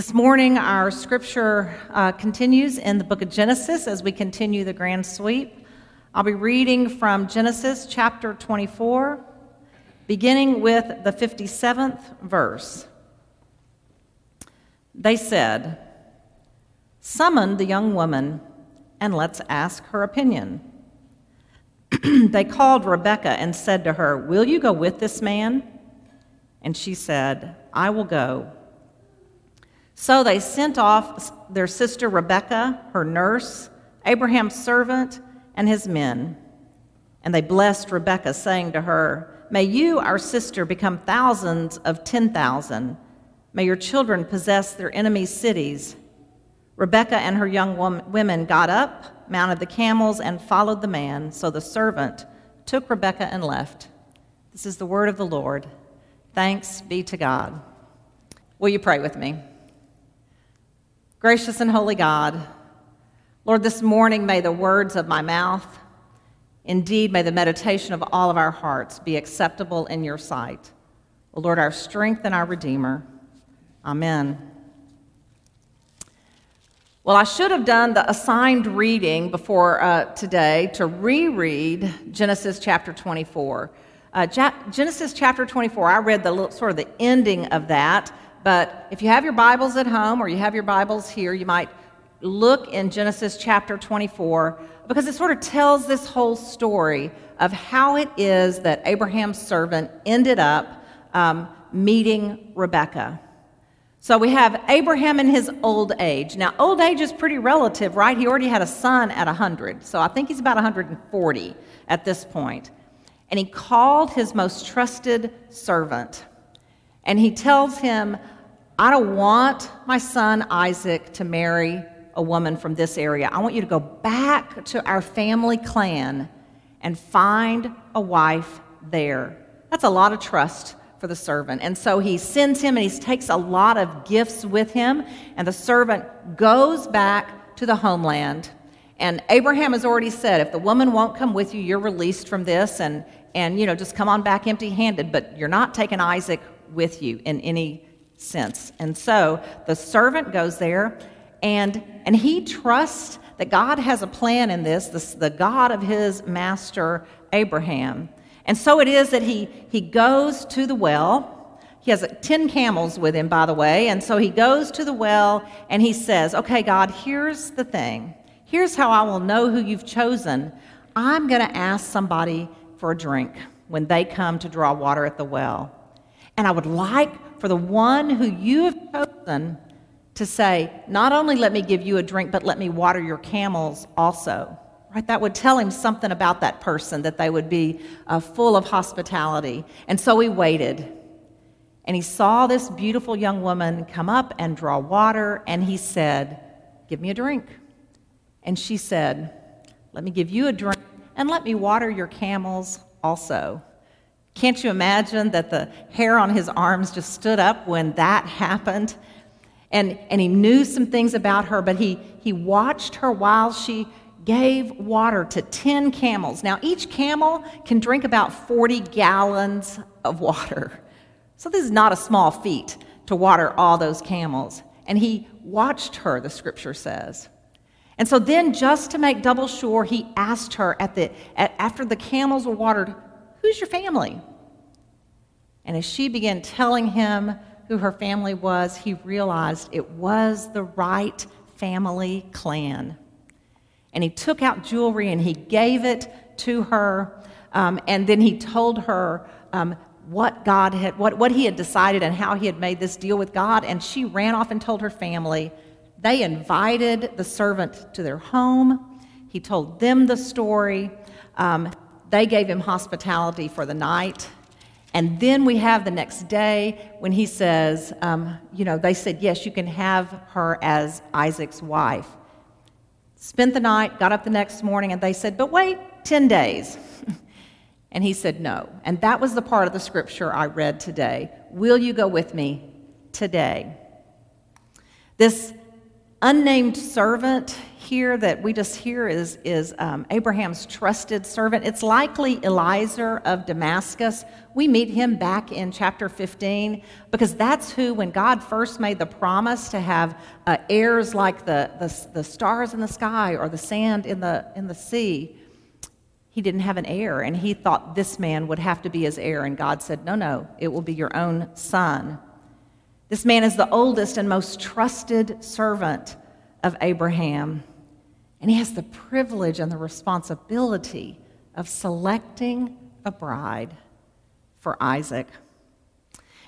This morning, our scripture uh, continues in the book of Genesis as we continue the grand sweep. I'll be reading from Genesis chapter 24, beginning with the 57th verse. They said, Summon the young woman and let's ask her opinion. they called Rebekah and said to her, Will you go with this man? And she said, I will go. So they sent off their sister Rebekah, her nurse, Abraham's servant, and his men. And they blessed Rebekah, saying to her, May you, our sister, become thousands of ten thousand. May your children possess their enemies' cities. Rebekah and her young women got up, mounted the camels, and followed the man. So the servant took Rebekah and left. This is the word of the Lord. Thanks be to God. Will you pray with me? Gracious and holy God, Lord, this morning may the words of my mouth, indeed, may the meditation of all of our hearts be acceptable in your sight. Lord, our strength and our Redeemer. Amen. Well, I should have done the assigned reading before uh, today to reread Genesis chapter 24. Uh, Genesis chapter 24, I read the sort of the ending of that but if you have your Bibles at home or you have your Bibles here, you might look in Genesis chapter 24 because it sort of tells this whole story of how it is that Abraham's servant ended up um, meeting Rebekah. So we have Abraham in his old age. Now, old age is pretty relative, right? He already had a son at 100. So I think he's about 140 at this point. And he called his most trusted servant. And he tells him, I don't want my son Isaac to marry a woman from this area. I want you to go back to our family clan and find a wife there. That's a lot of trust for the servant. And so he sends him and he takes a lot of gifts with him. And the servant goes back to the homeland. And Abraham has already said, if the woman won't come with you, you're released from this and, and you know, just come on back empty handed. But you're not taking Isaac with you in any sense. And so the servant goes there and, and he trusts that God has a plan in this, the God of his master Abraham. And so it is that he, he goes to the well. He has uh, 10 camels with him, by the way. And so he goes to the well and he says, Okay, God, here's the thing. Here's how I will know who you've chosen. I'm going to ask somebody for a drink when they come to draw water at the well. And I would like for the one who you have chosen to say, Not only let me give you a drink, but let me water your camels also. Right? That would tell him something about that person, that they would be uh, full of hospitality. And so he waited. And he saw this beautiful young woman come up and draw water, and he said, Give me a drink. And she said, Let me give you a drink, and let me water your camels also. Can't you imagine that the hair on his arms just stood up when that happened? And, and he knew some things about her, but he, he watched her while she gave water to 10 camels. Now, each camel can drink about 40 gallons of water. So, this is not a small feat to water all those camels. And he watched her, the scripture says. And so then, just to make double sure, he asked her at the, at, after the camels were watered, Who's your family? And as she began telling him who her family was, he realized it was the right family clan. And he took out jewelry and he gave it to her. Um, and then he told her um, what God had, what, what he had decided and how he had made this deal with God. And she ran off and told her family. They invited the servant to their home. He told them the story. Um, they gave him hospitality for the night. And then we have the next day when he says, um, you know, they said, yes, you can have her as Isaac's wife. Spent the night, got up the next morning, and they said, but wait, 10 days. and he said, no. And that was the part of the scripture I read today. Will you go with me today? This unnamed servant here that we just hear is, is um, Abraham's trusted servant. It's likely Eliezer of Damascus. We meet him back in chapter 15 because that's who, when God first made the promise to have uh, heirs like the, the, the stars in the sky or the sand in the, in the sea, he didn't have an heir. And he thought this man would have to be his heir. And God said, No, no, it will be your own son. This man is the oldest and most trusted servant of Abraham. And he has the privilege and the responsibility of selecting a bride for Isaac.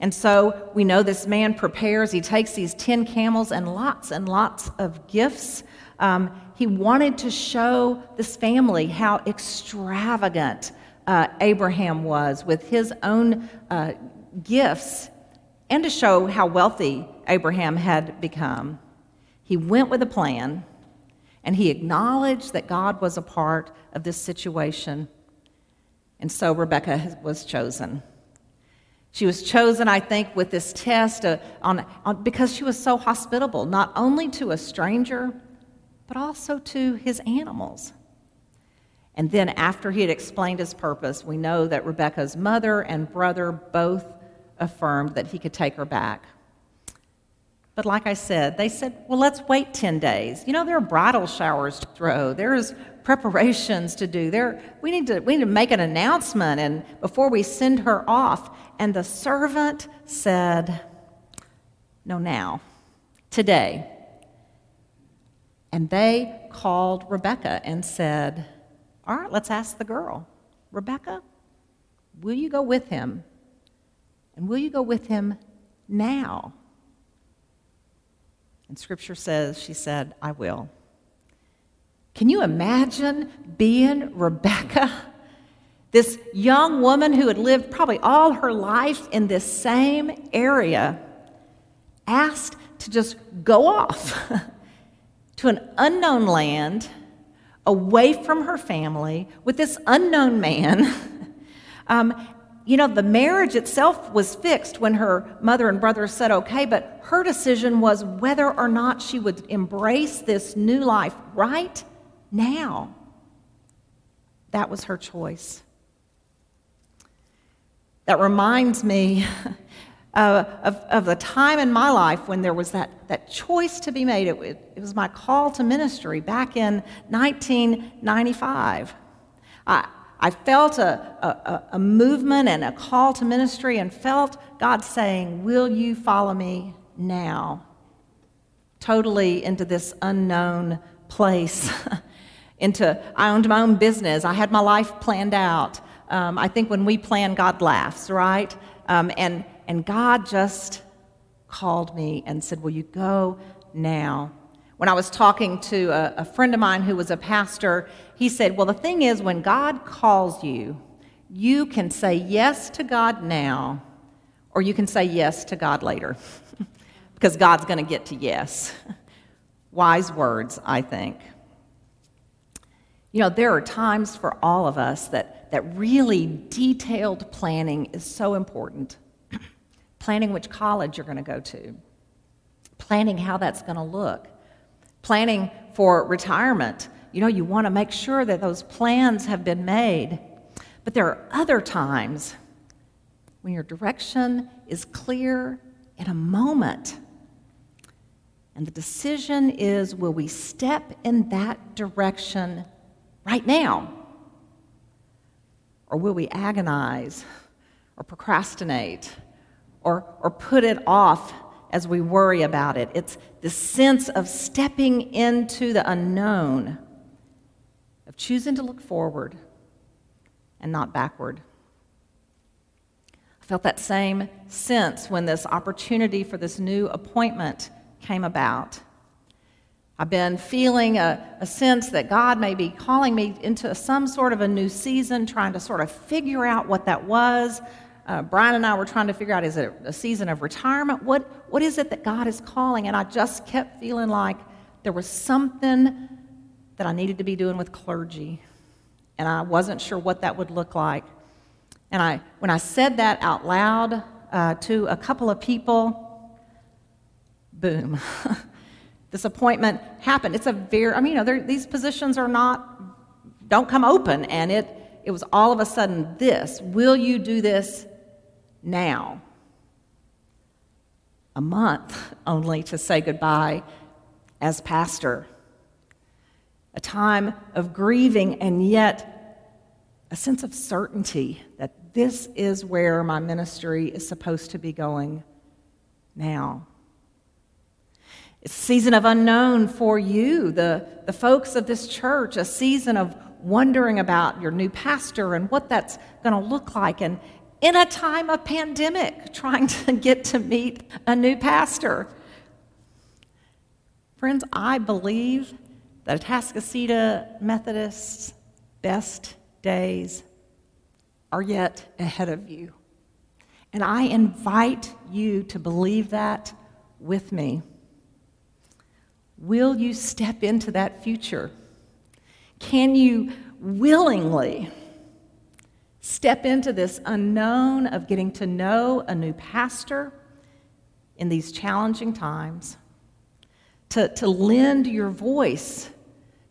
And so we know this man prepares, he takes these 10 camels and lots and lots of gifts. Um, he wanted to show this family how extravagant uh, Abraham was with his own uh, gifts and to show how wealthy Abraham had become. He went with a plan and he acknowledged that God was a part of this situation. And so Rebecca was chosen. She was chosen, I think, with this test uh, on, on, because she was so hospitable, not only to a stranger, but also to his animals. And then, after he had explained his purpose, we know that Rebecca's mother and brother both affirmed that he could take her back. But like I said, they said, well, let's wait 10 days. You know, there are bridal showers to throw, there's preparations to do. There, we, need to, we need to make an announcement and before we send her off. And the servant said, no, now, today. And they called Rebecca and said, all right, let's ask the girl. Rebecca, will you go with him? And will you go with him now? And scripture says, she said, I will. Can you imagine being Rebecca? This young woman who had lived probably all her life in this same area, asked to just go off to an unknown land, away from her family, with this unknown man. um, you know, the marriage itself was fixed when her mother and brother said okay, but her decision was whether or not she would embrace this new life right now. That was her choice. That reminds me uh, of, of the time in my life when there was that, that choice to be made. It, it, it was my call to ministry back in 1995. I, I felt a, a, a, movement and a call to ministry and felt God saying, Will you follow me now? Totally into this unknown place. into, I owned my own business. I had my life planned out. Um, I think when we plan, God laughs, right? Um, and, and God just called me and said, Will you go now? When I was talking to a, a friend of mine who was a pastor, he said, Well, the thing is, when God calls you, you can say yes to God now, or you can say yes to God later, because God's going to get to yes. Wise words, I think. You know, there are times for all of us that, that really detailed planning is so important. planning which college you're going to go to, planning how that's going to look, planning for retirement. You know, you want to make sure that those plans have been made. But there are other times when your direction is clear in a moment. And the decision is will we step in that direction right now? Or will we agonize or procrastinate or, or put it off as we worry about it. It's the sense of stepping into the unknown, of choosing to look forward and not backward. I felt that same sense when this opportunity for this new appointment came about. I've been feeling a, a, sense that God may be calling me into some sort of a new season, trying to sort of figure out what that was, uh, Brian and I were trying to figure out is it a season of retirement? What, what is it that God is calling? And I just kept feeling like there was something that I needed to be doing with clergy. And I wasn't sure what that would look like. And I, when I said that out loud uh, to a couple of people, boom, this appointment happened. It's a very, I mean, you know, these positions are not, don't come open. And it, it was all of a sudden this. Will you do this now? A month only to say goodbye as pastor. A time of grieving and yet a sense of certainty that this is where my ministry is supposed to be going now. It's a season of unknown for you, the, the folks of this church, a season of wondering about your new pastor and what that's going to look like. And in a time of pandemic, trying to get to meet a new pastor. Friends, I believe that Atascocita Methodists' best days are yet ahead of you. And I invite you to believe that with me. Will you step into that future? Can you willingly step into this unknown of getting to know a new pastor in these challenging times? To, to lend your voice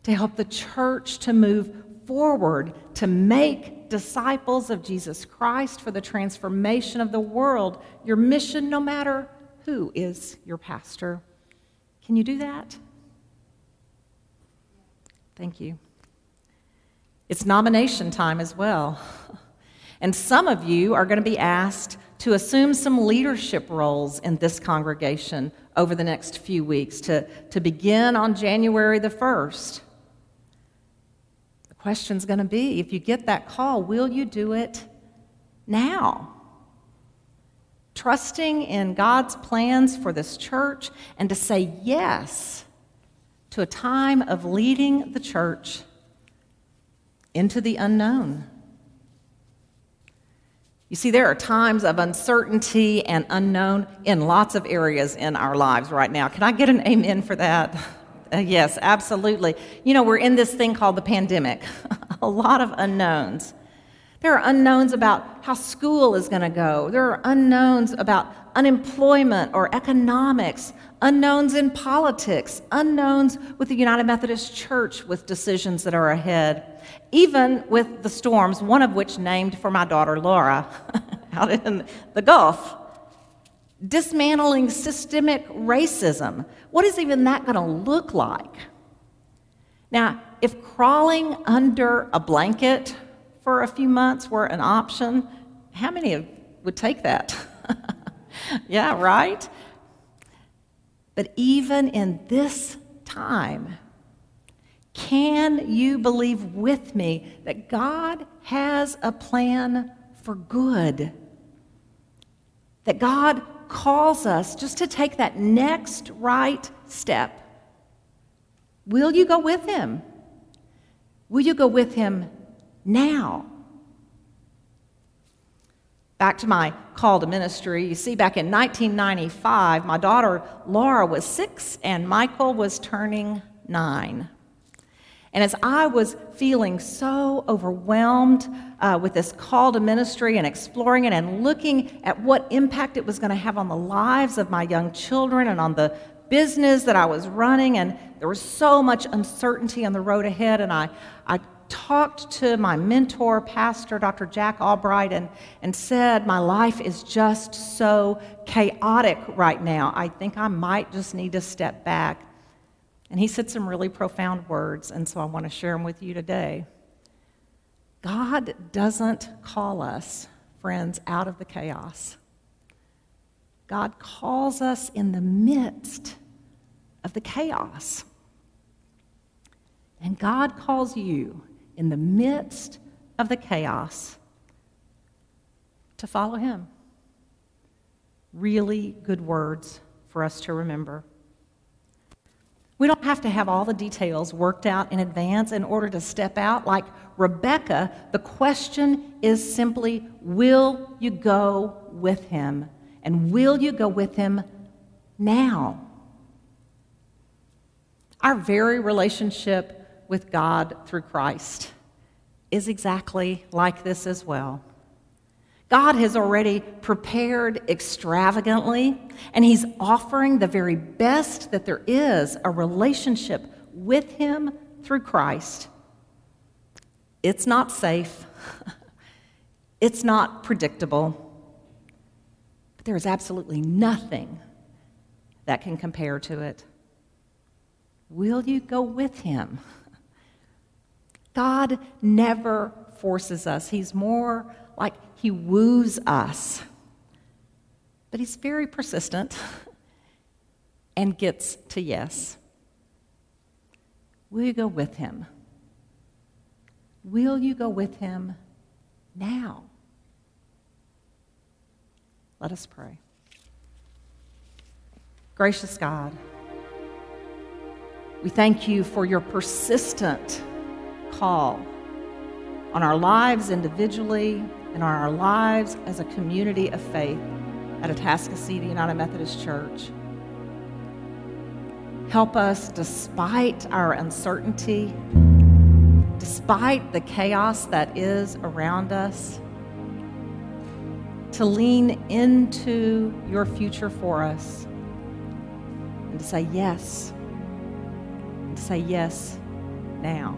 to help the church to move forward to make disciples of Jesus Christ for the transformation of the world, your mission, no matter who is your pastor. Can you do that? Thank you. It's nomination time as well. And some of you are going to be asked to assume some leadership roles in this congregation over the next few weeks to, to begin on January the 1st The question's going to be if you get that call, will you do it now? Trusting in God's plans for this church and to say yes to a time of leading the church into the unknown. You see, there are times of uncertainty and unknown in lots of areas in our lives right now. Can I get an amen for that? Uh, yes, absolutely. You know, we're in this thing called the pandemic, a lot of unknowns. There are unknowns about how school is going to go. There are unknowns about unemployment or economics, unknowns in politics, unknowns with the United Methodist Church with decisions that are ahead, even with the storms, one of which named for my daughter Laura out in the Gulf dismantling systemic racism. What is even that going to look like? Now, if crawling under a blanket for a few months were an option, how many would take that? yeah, right? But even in this time, can you believe with me that God has a plan for good? That God calls us just to take that next right step. Will you go with him? Will you go with him now? Back to my call to ministry. You see, back in 1995, my daughter Laura was six and Michael was turning nine. And as I was feeling so overwhelmed uh, with this call to ministry and exploring it and looking at what impact it was going to have on the lives of my young children and on the business that I was running, and there was so much uncertainty on the road ahead, and I, I talked to my mentor, Pastor Dr. Jack Albright, and, and said, My life is just so chaotic right now. I think I might just need to step back. And he said some really profound words, and so I want to share them with you today. God doesn't call us, friends, out of the chaos. God calls us in the midst of the chaos. And God calls you in the midst of the chaos to follow Him. Really good words for us to remember. We don't have to have all the details worked out in advance in order to step out. Like Rebecca, the question is simply will you go with him? And will you go with him now? Our very relationship with God through Christ is exactly like this as well. God has already prepared extravagantly, and He's offering the very best that there is a relationship with Him through Christ. It's not safe, it's not predictable, but there is absolutely nothing that can compare to it. Will you go with Him? God never forces us, He's more like he woos us. But he's very persistent and gets to yes. Will you go with him? Will you go with him now? Let us pray. Gracious God, we thank you for your persistent call on our lives individually and on our lives as a community of faith at Atascocita United Methodist Church. Help us, despite our uncertainty, despite the chaos that is around us, to lean into your future for us and to say yes, and to say yes now.